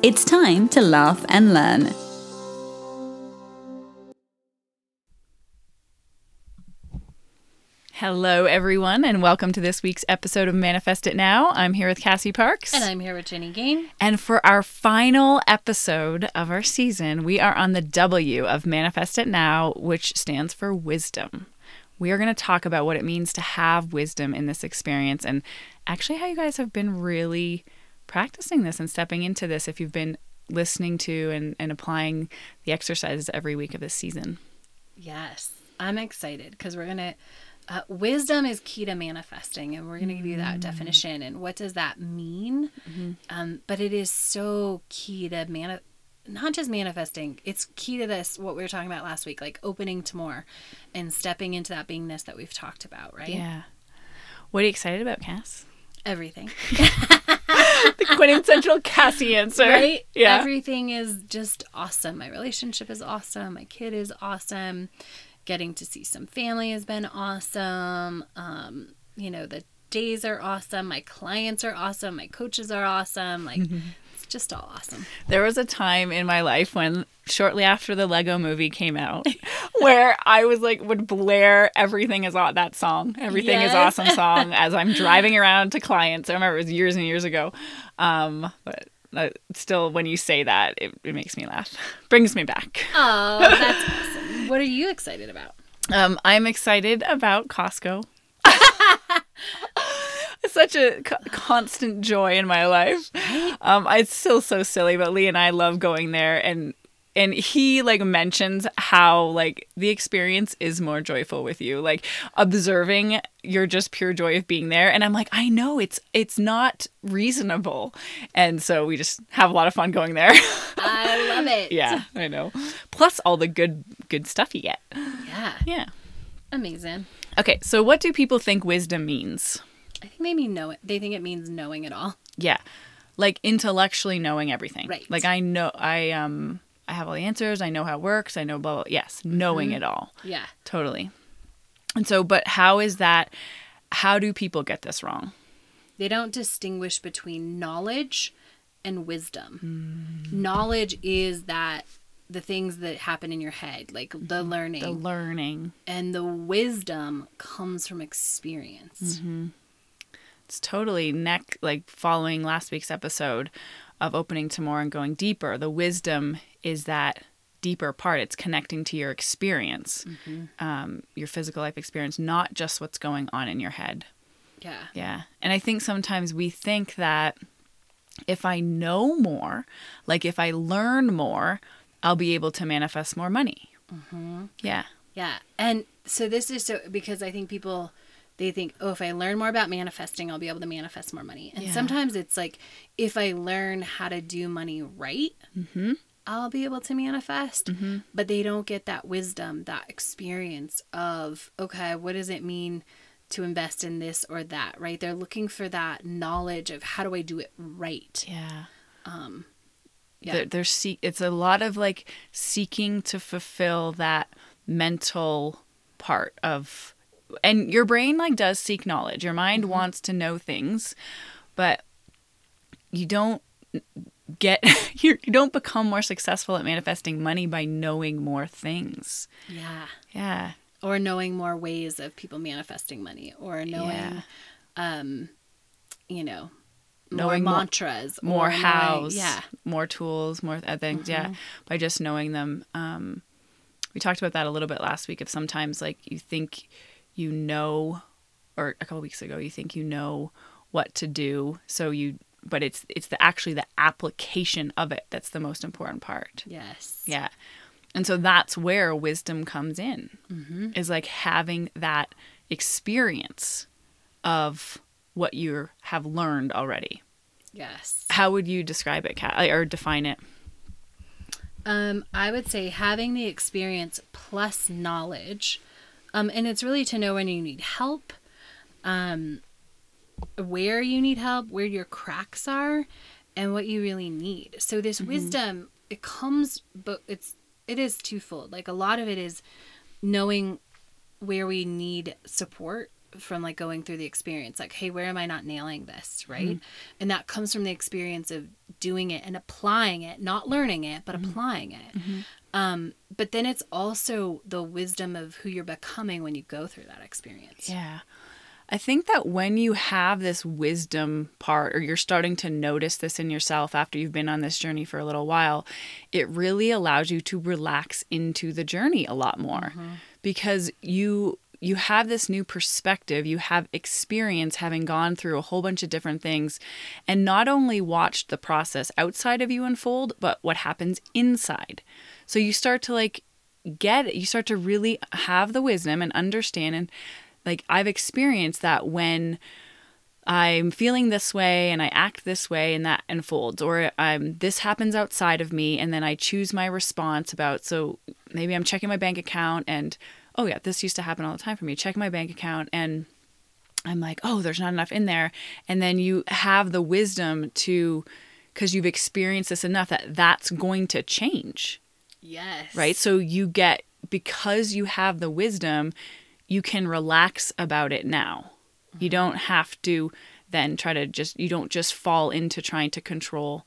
It's time to laugh and learn. Hello, everyone, and welcome to this week's episode of Manifest It Now. I'm here with Cassie Parks. And I'm here with Jenny Gain. And for our final episode of our season, we are on the W of Manifest It Now, which stands for wisdom. We are going to talk about what it means to have wisdom in this experience and actually how you guys have been really practicing this and stepping into this if you've been listening to and, and applying the exercises every week of this season. Yes, I'm excited because we're going to. Uh, wisdom is key to manifesting, and we're going to give you that Mm. definition. And what does that mean? Mm-hmm. Um, but it is so key to mani- not just manifesting. It's key to this. What we were talking about last week, like opening to more, and stepping into that beingness that we've talked about. Right? Yeah. What are you excited about, Cass? Everything. the quintessential Cassie answer. right? Yeah. Everything is just awesome. My relationship is awesome. My kid is awesome. Getting to see some family has been awesome. Um, you know, the days are awesome. My clients are awesome. My coaches are awesome. Like, it's just all awesome. there was a time in my life when shortly after the Lego movie came out where I was like would blare everything is aw- that song. Everything is awesome song as I'm driving around to clients. I remember it was years and years ago. Um, but uh, still when you say that it, it makes me laugh. Brings me back. Oh, that's awesome. What are you excited about? Um, I'm excited about Costco. such a co- constant joy in my life. Um, it's still so silly, but Lee and I love going there, and and he like mentions how like the experience is more joyful with you, like observing your just pure joy of being there. And I'm like, I know it's it's not reasonable, and so we just have a lot of fun going there. I love it. yeah, I know. Plus all the good good stuff you get. Yeah. Yeah. Amazing. Okay, so what do people think wisdom means? I think maybe know it. They think it means knowing it all. Yeah. Like intellectually knowing everything. Right. Like I know I um I have all the answers, I know how it works, I know blah blah. Yes, knowing mm-hmm. it all. Yeah. Totally. And so but how is that how do people get this wrong? They don't distinguish between knowledge and wisdom. Mm. Knowledge is that the things that happen in your head, like the mm-hmm. learning, The learning. and the wisdom comes from experience. Mm-hmm. It's totally neck like following last week's episode of opening to more and going deeper. The wisdom is that deeper part. It's connecting to your experience, um, your physical life experience, not just what's going on in your head. Yeah. Yeah. And I think sometimes we think that if I know more, like if I learn more, I'll be able to manifest more money. Mm-hmm. Yeah. Yeah. And so this is so because I think people they think, oh, if I learn more about manifesting, I'll be able to manifest more money. And Yeah. sometimes it's like, if I learn how to do money right, mm-hmm. I'll be able to manifest. Mm-hmm. But they don't get that wisdom, that experience of, okay, what does it mean to invest in this or that, right? They're looking for that knowledge of how do I do it right. Yeah. Um, yeah. There, there's see- it's a lot of like seeking to fulfill that mental part of and your brain like does seek knowledge. Your mind wants to know things, but you don't get you you don't become more successful at manifesting money by knowing more things. yeah. Yeah. Or knowing more ways of people manifesting money or knowing Yeah. um you know Knowing more more- mantras more or knowing- hows, yeah more tools, more things. Yeah, by just knowing them. Um, we talked about that a little bit last week. Of sometimes like you think you know, or a couple weeks ago, you think you know what to do, so you, but it's it's the actually the application of it that's the most important part. yes Yeah. And so that's where wisdom comes in, is like having that experience of what you have learned already. yes How would you describe it, Kat, or define it? Um, I would say having the experience plus knowledge, um, and it's really to know when you need help, um, where you need help, where your cracks are, and what you really need. So this wisdom, it comes, but it's it is twofold. Like a lot of it is knowing where we need support from like going through the experience like hey where am i not nailing this? Right? Mm-hmm. And that comes from the experience of doing it and applying it not learning it but mm-hmm. applying it. Mm-hmm. Um but then it's also the wisdom of who you're becoming when you go through that experience. Yeah. I think that when you have this wisdom part, or you're starting to notice this in yourself after you've been on this journey for a little while, it really allows you to relax into the journey a lot more. Because you you have this new perspective you have experience having gone through a whole bunch of different things and not only watched the process outside of you unfold but what happens inside. So you start to like get it you start to really have the wisdom and understand and like I've experienced that when I'm feeling this way and I act this way and that unfolds or um this happens outside of me and then I choose my response about so maybe I'm checking my bank account and oh yeah this used to happen all the time for me Check my bank account and I'm like oh there's not enough in there and then you have the wisdom to because you've experienced this enough that that's going to change yes right? So you get because you have the wisdom, you can relax about it now. You mm-hmm. don't have to then try to just you don't just fall into trying to control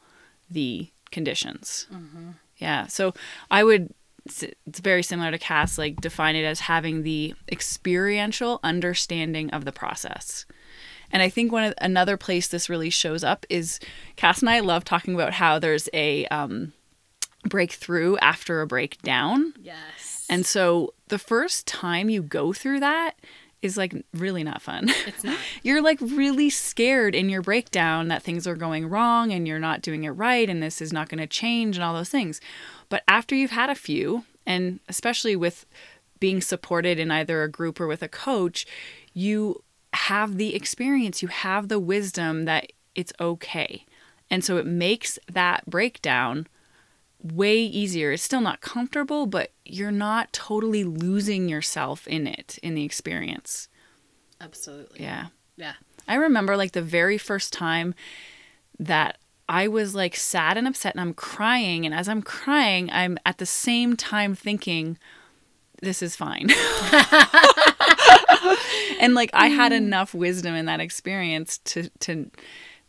the conditions. Mm-hmm. Yeah. So I would it's very similar to Cass like define it as having the experiential understanding of the process. And I think one of, another place this really shows up is Cass and I love talking about how there's a um, breakthrough after a breakdown. yes And so the first time you go through that is like really not fun. it's not you're like really scared in your breakdown that things are going wrong and you're not doing it right and this is not going to change and all those things. But after you've had a few, and especially with being supported in either a group or with a coach, you have the experience, you have the wisdom that it's okay. And so it makes that breakdown way easier. It's still not comfortable, but you're not totally losing yourself in it, in the experience. absolutely Yeah. yeah I remember like the very first time that I was like sad and upset and I'm crying. And as I'm crying, I'm at the same time thinking, this is fine. and like I had mm. enough wisdom in that experience to to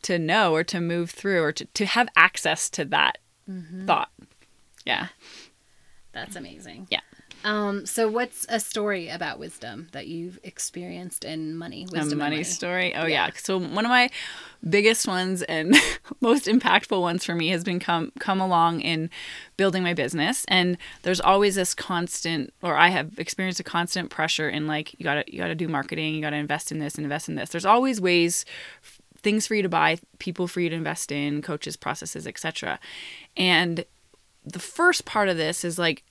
to know or to move through or to, to have access to that thought. Yeah. that's amazing Yeah. um so what's a story about wisdom that you've experienced in money wisdom a money, money story. Oh yeah. So one of my biggest ones and most impactful ones for me has been come come along in building my business. And there's always this constant, or I have experienced a constant pressure in like you gotta you gotta do marketing, you gotta invest in this, and invest in this. There's always ways things for you to buy, people for you to invest in, coaches, processes, etc. And the first part of this is like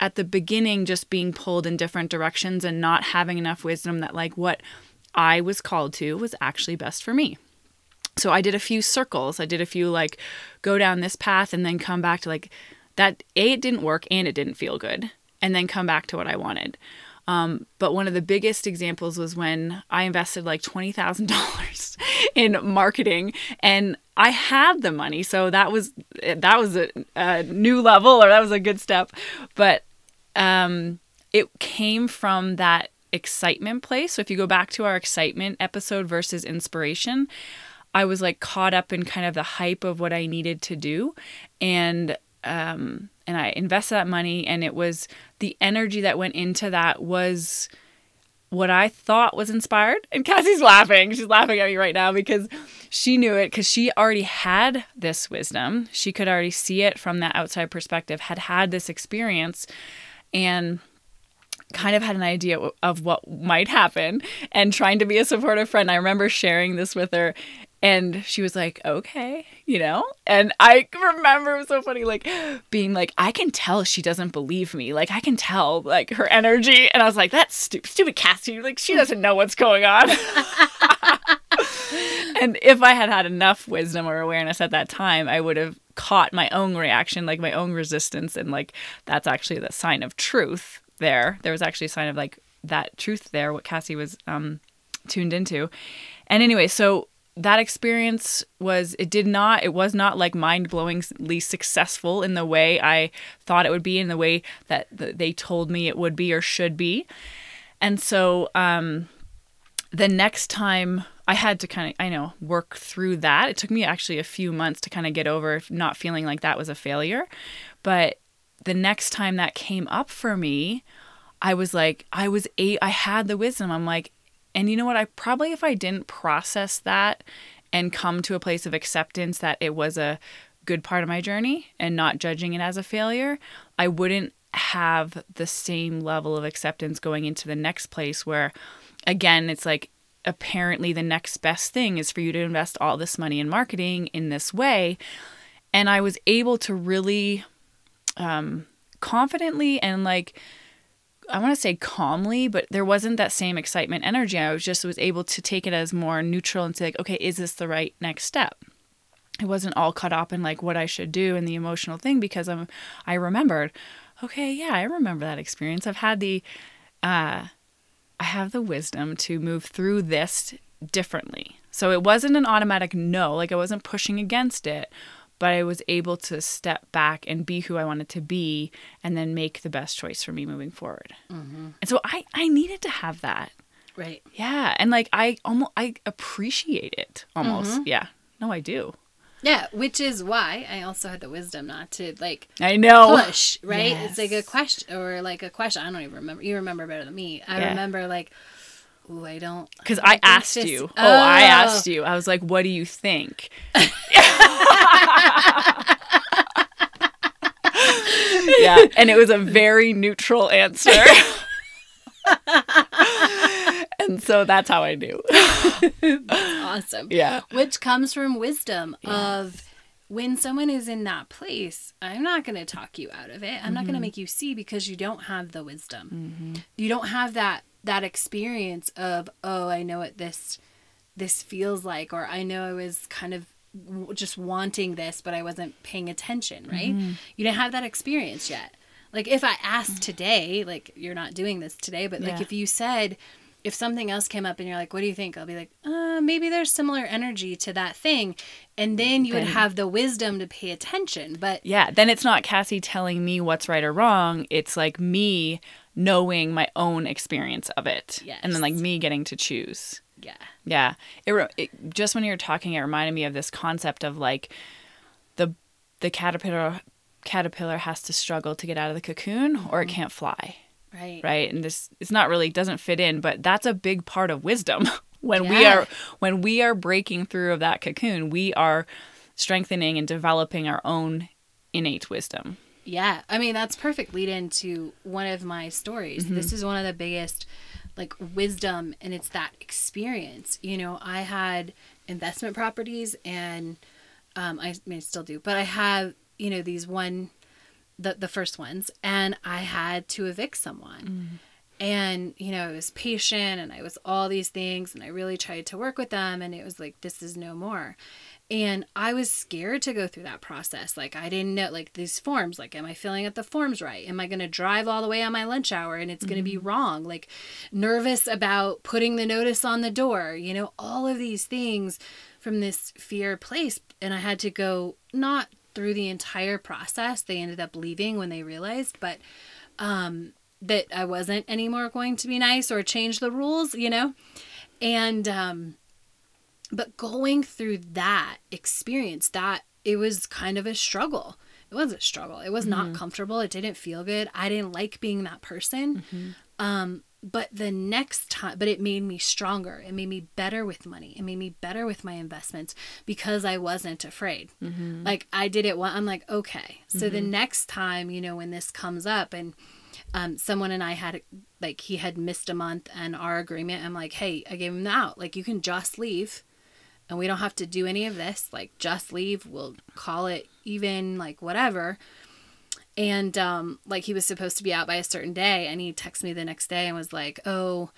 at the beginning just being pulled in different directions and not having enough wisdom that like what I was called to was actually best for me. So I did a few circles. I did a few like go down this path and then come back to like that A it didn't work and it didn't feel good and then come back to what I wanted. Um, but one of the biggest examples was when I invested like $20,000 in marketing and I had the money. So that was, that was a, a new level or that was a good step. But, um, it came from that excitement place. So if you go back to our excitement episode versus inspiration, I was like caught up in kind of the hype of what I needed to do. And, um, and I invested that money and it was the energy that went into that was what I thought was inspired. And Cassie's laughing. She's laughing at me right now because she knew it because she already had this wisdom. She could already see it from that outside perspective, had had this experience and kind of had an idea of what might happen and trying to be a supportive friend. I remember sharing this with her and she was like, okay, you know? And I remember it was so funny, like being like, I can tell she doesn't believe me. Like, I can tell, like, her energy. And I was like, that's stupid, stupid Cassie. Like, she doesn't know what's going on. and if I had had enough wisdom or awareness at that time, I would have caught my own reaction, like my own resistance, and like that's actually the sign of truth there. There was actually a sign of like that truth there, what Cassie was um, tuned into. And anyway, so that experience was it did not it was not like mind-blowingly successful in the way i thought it would be in the way that they told me it would be or should be. And so um the next time i had to kind of i know work through that. It took me actually a few months to kind of get over not feeling like that was a failure. But the next time that came up for me i was like i was eight i had the wisdom. I'm like and you know what? I probably, if I didn't process that and come to a place of acceptance that it was a good part of my journey and not judging it as a failure, I wouldn't have the same level of acceptance going into the next place where, again, it's like apparently the next best thing is for you to invest all this money in marketing in this way. And I was able to really um, confidently and like, I want to say calmly, but there wasn't that same excitement energy. I was just was able to take it as more neutral and say like, okay, is this the right next step? It wasn't all caught up in like what I should do and the emotional thing because I'm I remembered, okay, yeah, I remember that experience. I've had the uh I have the wisdom to move through this differently. So it wasn't an automatic no, like I wasn't pushing against it, but I was able to step back and be who I wanted to be and then make the best choice for me moving forward. Mm-hmm. And so I, I needed to have that. Right. Yeah. And like I almost, I appreciate it almost. Mm-hmm. Yeah. No, I do. Yeah, which is why I also had the wisdom not to like I know push, right? Yes. It's like a question or like a question. I don't even remember. You remember better than me. I yeah. remember like Ooh, I don't. Because I, I asked this... you. Oh. oh, I asked you. I was like, "What do you think?" yeah, and it was a very neutral answer. and so that's how I knew. awesome. Yeah. Which comes from wisdom yeah. of when someone is in that place, I'm not going to talk you out of it. I'm mm-hmm. not going to make you see because you don't have the wisdom. Mm-hmm. You don't have that that experience of oh i know what this this feels like or i know i was kind of just wanting this but i wasn't paying attention right mm-hmm. you didn't have that experience yet like if i asked today like you're not doing this today but like yeah. if you said if something else came up and you're like, what do you think? I'll be like, uh, maybe there's similar energy to that thing. And then you then, would have the wisdom to pay attention. But yeah, then it's not Cassie telling me what's right or wrong. It's like me knowing my own experience of it. Yes. And then like me getting to choose. Yeah. Yeah. It, it just when you were talking, it reminded me of this concept of like the the caterpillar caterpillar has to struggle to get out of the cocoon or it mm-hmm. can't fly Right. Right. And this it's not really doesn't fit in, but that's a big part of wisdom. when yeah. we are when we are breaking through of that cocoon, we are strengthening and developing our own innate wisdom. Yeah. I mean, that's perfect lead into one of my stories. Mm-hmm. This is one of the biggest like wisdom and it's that experience. You know, I had investment properties and um, I may still do, but I have, you know, these one the the first ones and I had to evict someone. Mm. And you know, I was patient and I was all these things and I really tried to work with them and it was like this is no more. And I was scared to go through that process. Like I didn't know like these forms, like am I filling out the forms right? Am I going to drive all the way on my lunch hour and it's mm-hmm. going to be wrong? Like nervous about putting the notice on the door, you know, all of these things from this fear place and I had to go not through the entire process. They ended up leaving when they realized, but um, that I wasn't anymore going to be nice or change the rules, you know? And, um, but going through that experience, that it was kind of a struggle. It was a struggle. It was mm-hmm. not comfortable. It didn't feel good. I didn't like being that person. Mm-hmm. Um, but the next time but it made me stronger it made me better with money it made me better with my investments because i wasn't afraid mm-hmm. like i did it i'm like okay so mm-hmm. the next time you know when this comes up and um, someone and i had like he had missed a month and our agreement i'm like hey i gave him the out like you can just leave and we don't have to do any of this like just leave we'll call it even like whatever and um, like he was supposed to be out by a certain day and he texted me the next day and was like oh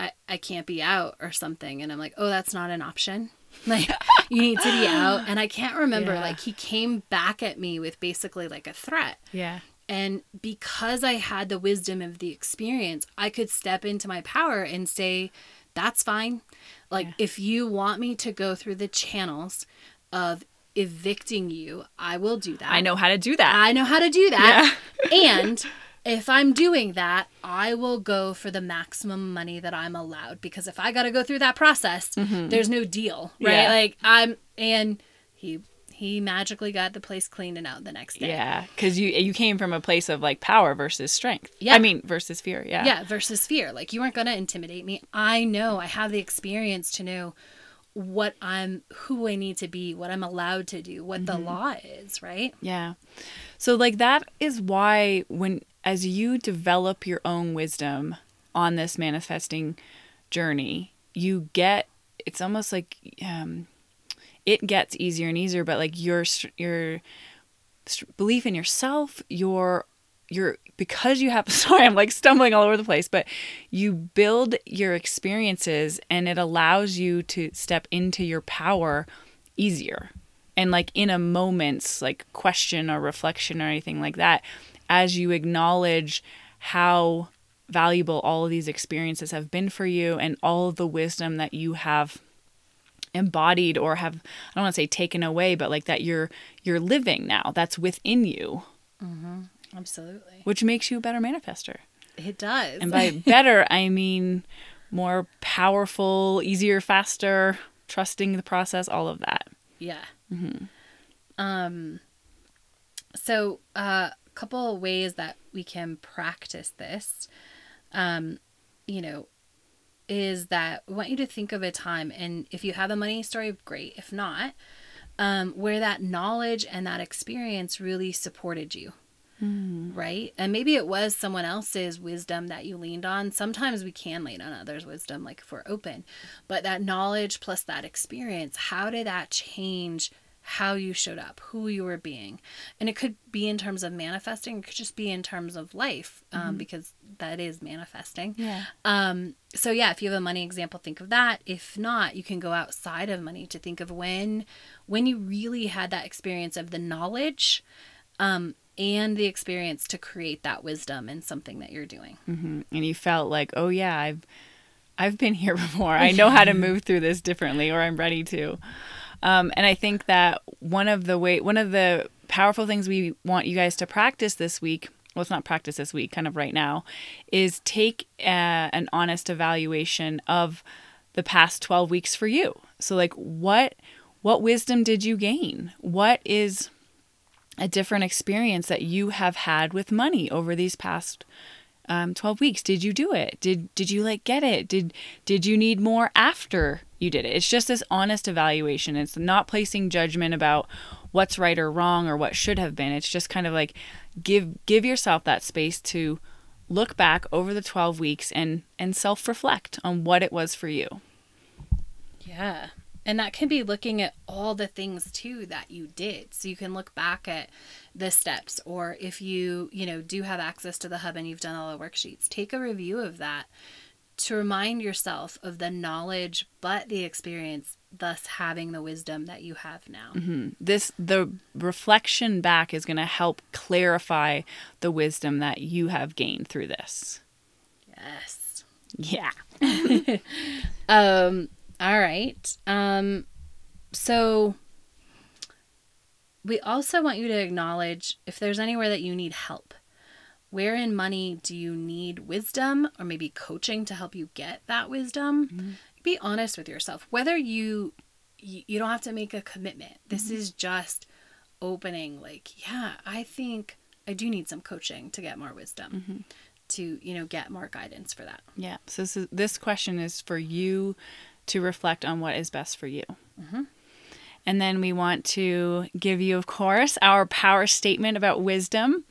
I, I can't be out or something and i'm like oh that's not an option Like you need to be out. And I can't remember. Yeah. Like he came back at me with basically like a threat. Yeah. And because I had the wisdom of the experience, I could step into my power and say, that's fine. Like, Yeah. if you want me to go through the channels of evicting you, I will do that. I know how to do that. I know how to do that. and if I'm doing that, I will go for the maximum money that I'm allowed because if I got to go through that process, there's no deal, right? Mm-hmm. Yeah. Like I'm and he he magically got the place cleaned and out the next day. yeah, because you you came from a place of like power versus strength. Yeah. I mean versus fear. Yeah. Yeah, versus fear. Like you weren't going to intimidate me. I know I have the experience to know what I'm who I need to be, what I'm allowed to do, what the law is, right? Yeah. So like that is why when as you develop your own wisdom on this manifesting journey, you get it's almost like um it gets easier and easier but like your your belief in yourself, your your because you have sorry I'm like stumbling all over the place but you build your experiences and it allows you to step into your power easier. And like in a moment's like question or reflection or anything like that as you acknowledge how valuable all of these experiences have been for you and all the wisdom that you have embodied or have I don't want to say taken away but like that you're you're living now that's within you Absolutely. which makes you a better manifester It does. and by better I mean more powerful easier faster trusting the process all of that Yeah. Um. So, a uh, couple of ways that we can practice this, um, you know, is that we want you to think of a time, and if you have a money story, great. If not, um, where that knowledge and that experience really supported you. Right. And maybe it was someone else's wisdom that you leaned on. Sometimes we can lean on others' wisdom, like if we're open. But that knowledge plus that experience, how did that change how you showed up, who you were being? And it could be in terms of manifesting, it could just be in terms of life, um, because that is manifesting. yeah Um, so yeah, if you have a money example, think of that. If not, you can go outside of money to think of when when you really had that experience of the knowledge um, and the experience to create that wisdom in something that you're doing. hmm and you felt like, oh yeah, I've I've been here before. I know how to move through this differently, or I'm ready to. Um, and I think that one of the way, one of the powerful things we want you guys to practice this week. Well, it's not practice this week, kind of right now, is take uh an honest evaluation of the past 12 weeks for you. So like what what wisdom did you gain? What is a different experience that you have had with money over these past um, 12 weeks. Did you do it? Did did you like get it? Did did you need more after you did it? It's just this honest evaluation. It's not placing judgment about what's right or wrong or what should have been. It's just kind of like give give yourself that space to look back over the 12 weeks and and self reflect on what it was for you. Yeah. And that can be looking at all the things too that you did. So you can look back at the steps or if you, you know, do have access to the hub and you've done all the worksheets, take a review of that to remind yourself of the knowledge but the experience thus having the wisdom that you have now. this the reflection back is going to help clarify the wisdom that you have gained through this Yes. yeah Um all right. Um so we also want you to acknowledge if there's anywhere that you need help. Where in money do you need wisdom or maybe coaching to help you get that wisdom? Mm-hmm. Be honest with yourself. Whether you you don't have to make a commitment. This mm-hmm. is just opening like, yeah, I think I do need some coaching to get more wisdom. Mm-hmm. To, you know, get more guidance for that. Yeah. So this, is, this question is for you to reflect on what is best for you. And then we want to give you, of course, our power statement about wisdom.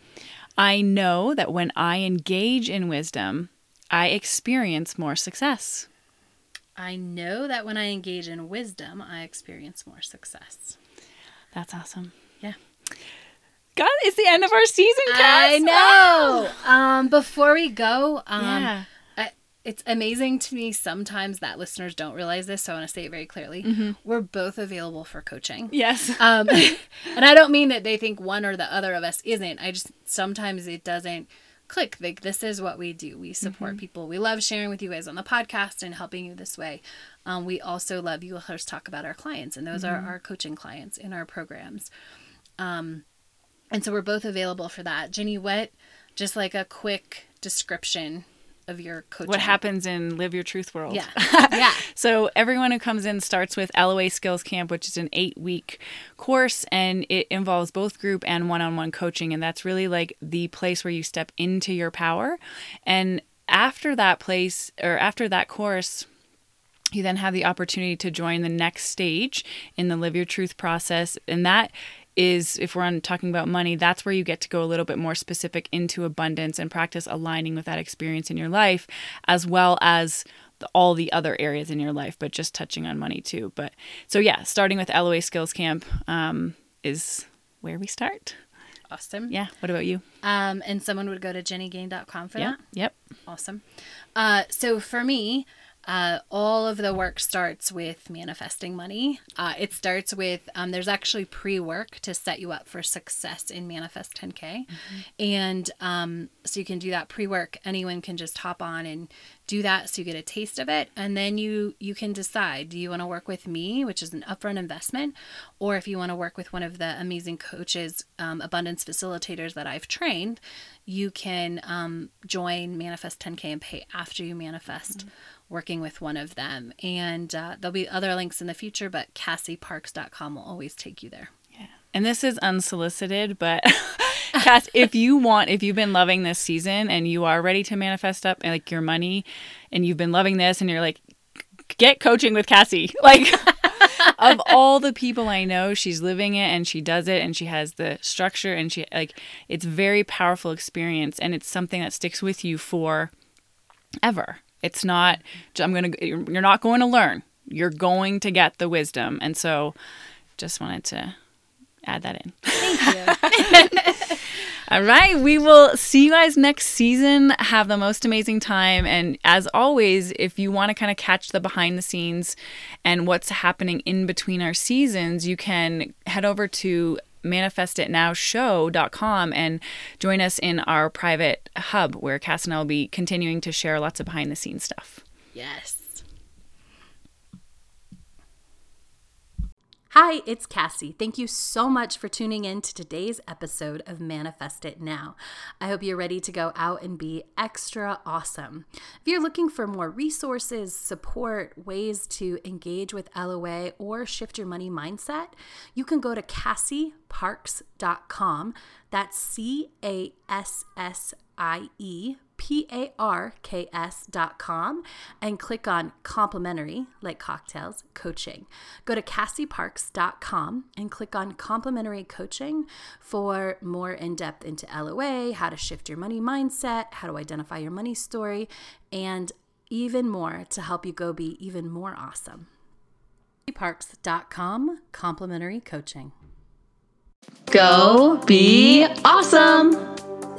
I know that when I engage in wisdom, I experience more success. I know that when I engage in wisdom, I experience more success. That's awesome. Yeah. God, it's the end of our season, Cass. I know. Um, before we go, um, Yeah. It's amazing to me sometimes that listeners don't realize this, so I want to say it very clearly. We're both available for coaching. Yes. Um, and I don't mean that they think one or the other of us isn't. I just sometimes it doesn't click. Like this is what we do. We support people. We love sharing with you guys on the podcast and helping you this way. Um, we also love you. will hear us talk about our clients, and those are our coaching clients in our programs. Um, and so we're both available for that. Jenny, what? Just like a quick description of your coaching. what happens in Live Your Truth World? Yeah. Yeah. So everyone who comes in starts with LOA Skills Camp, which is an eight week course, and it involves both group and one on one coaching. And that's really like the place where you step into your power. And after that place or after that course, you then have the opportunity to join the next stage in the Live Your Truth process. And that is, if we're on talking about money, that's where you get to go a little bit more specific into abundance and practice aligning with that experience in your life, as well as the, all the other areas in your life, but just touching on money too. But so, yeah, starting with LOA Skills Camp um, is where we start. Awesome. Yeah. What about you? Um, and someone would go to jennygain.com for Yeah. that. Yep. Awesome. Uh, so for me, uh, all of the work starts with manifesting money. Uh, it starts with um, there's actually pre work to set you up for success in Manifest 10K. And um, so you can do that pre work. Anyone can just hop on and do that so you get a taste of it and then you you can decide do you want to work with me which is an upfront investment or if you want to work with one of the amazing coaches um, abundance facilitators that i've trained you can um, join manifest 10k and pay after you manifest working with one of them and uh, there'll be other links in the future but cassieparks.com will always take you there Yeah. And this is unsolicited, but Cass, if you want, if you've been loving this season and you are ready to manifest up like your money and you've been loving this and you're like, get coaching with Cassie. Like, of all the people I know, she's living it and she does it and she has the structure and she like, it's very powerful experience and it's something that sticks with you for ever. It's not, I'm going to, you're not going to learn. You're going to get the wisdom. And so just wanted to add that in. thank you All right. We will see you guys next season. Have the most amazing time. And as always, if you want to kind of catch the behind the scenes and what's happening in between our seasons, you can head over to manifestitnowshow.com and join us in our private hub where Cass and I will be continuing to share lots of behind the scenes stuff. Yes. Hi, it's Cassie. Thank you so much for tuning in to today's episode of Manifest It Now. I hope you're ready to go out and be extra awesome. If you're looking for more resources, support, ways to engage with LOA, or shift your money mindset, you can go to cassieparks.com. That's C A S S I E P A R K S dot com and click on complimentary, like cocktails, coaching. Go to CassieParks.com and click on complimentary coaching for more in depth into LOA, how to shift your money mindset, how to identify your money story, and even more to help you go be even more awesome. CassieParks.com complimentary coaching. Go be awesome!